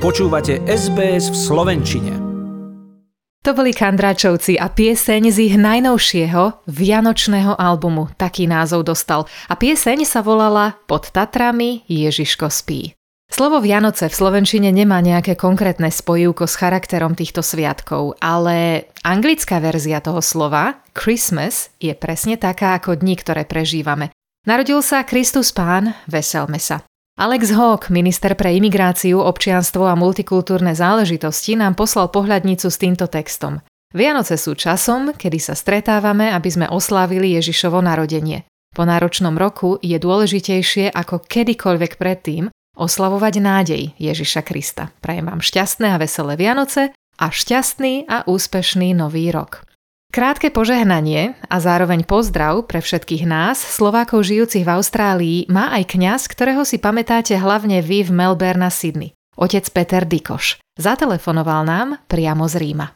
Počúvate SBS v Slovenčine. To boli Kandráčovci a pieseň z ich najnovšieho Vianočného albumu. Taký názov dostal. A pieseň sa volala Pod Tatrami Ježiško spí. Slovo Vianoce v Slovenčine nemá nejaké konkrétne spojivko s charakterom týchto sviatkov, ale anglická verzia toho slova, Christmas, je presne taká ako dni, ktoré prežívame. Narodil sa Kristus Pán, veselme sa. Alex Hawk, minister pre imigráciu, občianstvo a multikultúrne záležitosti, nám poslal pohľadnicu s týmto textom. Vianoce sú časom, kedy sa stretávame, aby sme oslávili Ježišovo narodenie. Po náročnom roku je dôležitejšie ako kedykoľvek predtým oslavovať nádej Ježiša Krista. Prajem vám šťastné a veselé Vianoce a šťastný a úspešný nový rok. Krátke požehnanie a zároveň pozdrav pre všetkých nás, Slovákov žijúcich v Austrálii, má aj kňaz, ktorého si pamätáte hlavne vy v Melbourne a Sydney. Otec Peter Dikoš. Zatelefonoval nám priamo z Ríma.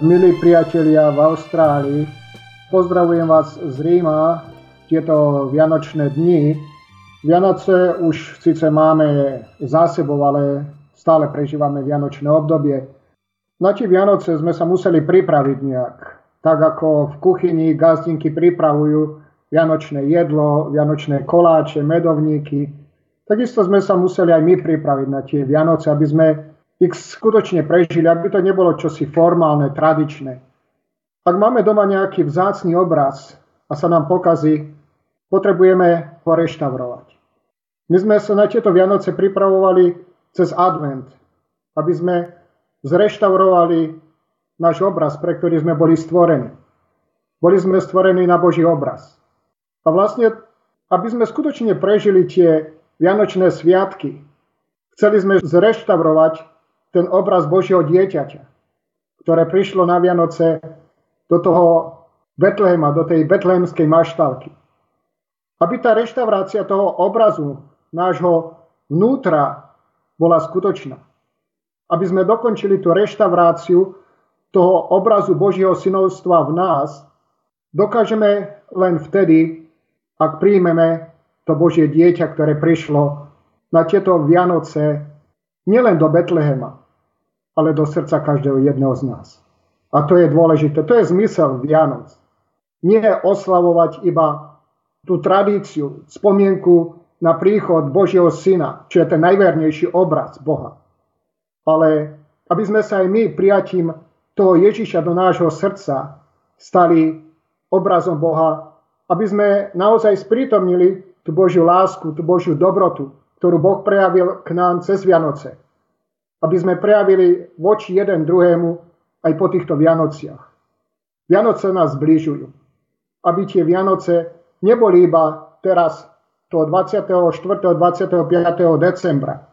Milí priatelia v Austrálii, pozdravujem vás z Ríma tieto vianočné dni. Vianoce už síce máme za sebou, ale stále prežívame vianočné obdobie. Na tie Vianoce sme sa museli pripraviť nejak. Tak ako v kuchyni gazdinky pripravujú vianočné jedlo, vianočné koláče, medovníky, takisto sme sa museli aj my pripraviť na tie Vianoce, aby sme ich skutočne prežili, aby to nebolo čosi formálne, tradičné. Ak máme doma nejaký vzácný obraz a sa nám pokazí, potrebujeme ho reštaurovať. My sme sa na tieto Vianoce pripravovali cez advent, aby sme zreštaurovali náš obraz, pre ktorý sme boli stvorení. Boli sme stvorení na Boží obraz. A vlastne, aby sme skutočne prežili tie Vianočné sviatky, chceli sme zreštaurovať ten obraz Božieho dieťaťa, ktoré prišlo na Vianoce do toho Betlehema, do tej betlehemskej maštálky. Aby tá reštaurácia toho obrazu nášho vnútra bola skutočná. Aby sme dokončili tú reštauráciu toho obrazu Božieho synovstva v nás, dokážeme len vtedy, ak príjmeme to Božie dieťa, ktoré prišlo na tieto Vianoce nielen do Betlehema, ale do srdca každého jedného z nás. A to je dôležité. To je zmysel Vianoc. Nie oslavovať iba tú tradíciu, spomienku na príchod Božieho Syna, čo je ten najvernejší obraz Boha. Ale aby sme sa aj my prijatím toho Ježiša do nášho srdca stali obrazom Boha, aby sme naozaj sprítomnili tú Božiu lásku, tú Božiu dobrotu, ktorú Boh prejavil k nám cez Vianoce aby sme prejavili voči jeden druhému aj po týchto Vianociach. Vianoce nás zbližujú. Aby tie Vianoce neboli iba teraz toho 24. 25. decembra,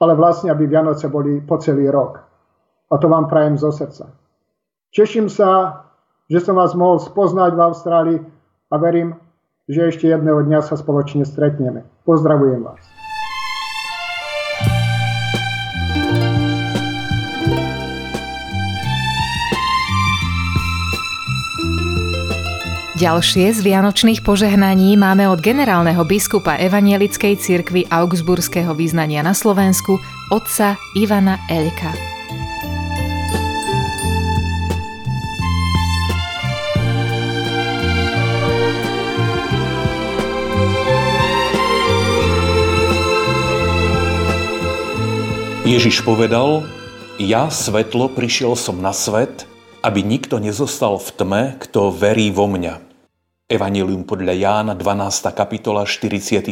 ale vlastne, aby Vianoce boli po celý rok. A to vám prajem zo srdca. Teším sa, že som vás mohol spoznať v Austrálii a verím, že ešte jedného dňa sa spoločne stretneme. Pozdravujem vás. Ďalšie z vianočných požehnaní máme od generálneho biskupa Evanielickej cirkvi Augsburského význania na Slovensku, otca Ivana Elka. Ježiš povedal, ja svetlo prišiel som na svet, aby nikto nezostal v tme, kto verí vo mňa. Evangelium podľa Jána 12. kapitola 46.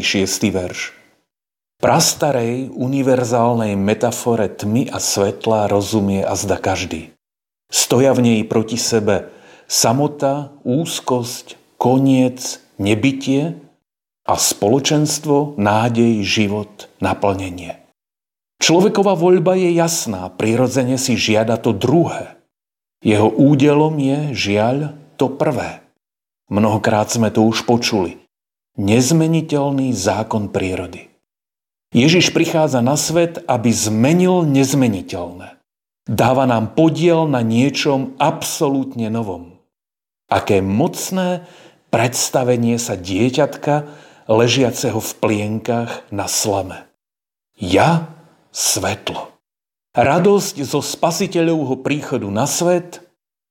verš. Prastarej univerzálnej metafore tmy a svetla rozumie a zda každý. Stoja v nej proti sebe samota, úzkosť, koniec, nebytie a spoločenstvo, nádej, život, naplnenie. Človeková voľba je jasná, prirodzene si žiada to druhé. Jeho údelom je, žiaľ, to prvé. Mnohokrát sme to už počuli. Nezmeniteľný zákon prírody. Ježiš prichádza na svet, aby zmenil nezmeniteľné. Dáva nám podiel na niečom absolútne novom. Aké mocné predstavenie sa dieťatka ležiaceho v plienkach na slame. Ja svetlo. Radosť zo spasiteľovho príchodu na svet,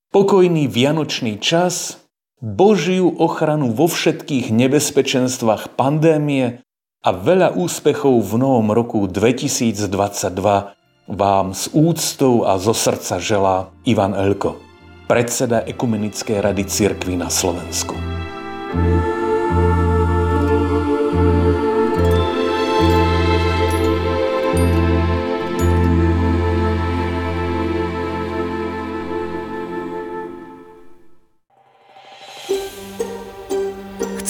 pokojný vianočný čas, Božiu ochranu vo všetkých nebezpečenstvách pandémie a veľa úspechov v novom roku 2022 vám s úctou a zo srdca želá Ivan Elko, predseda Ekumenickej rady cirkvy na Slovensku.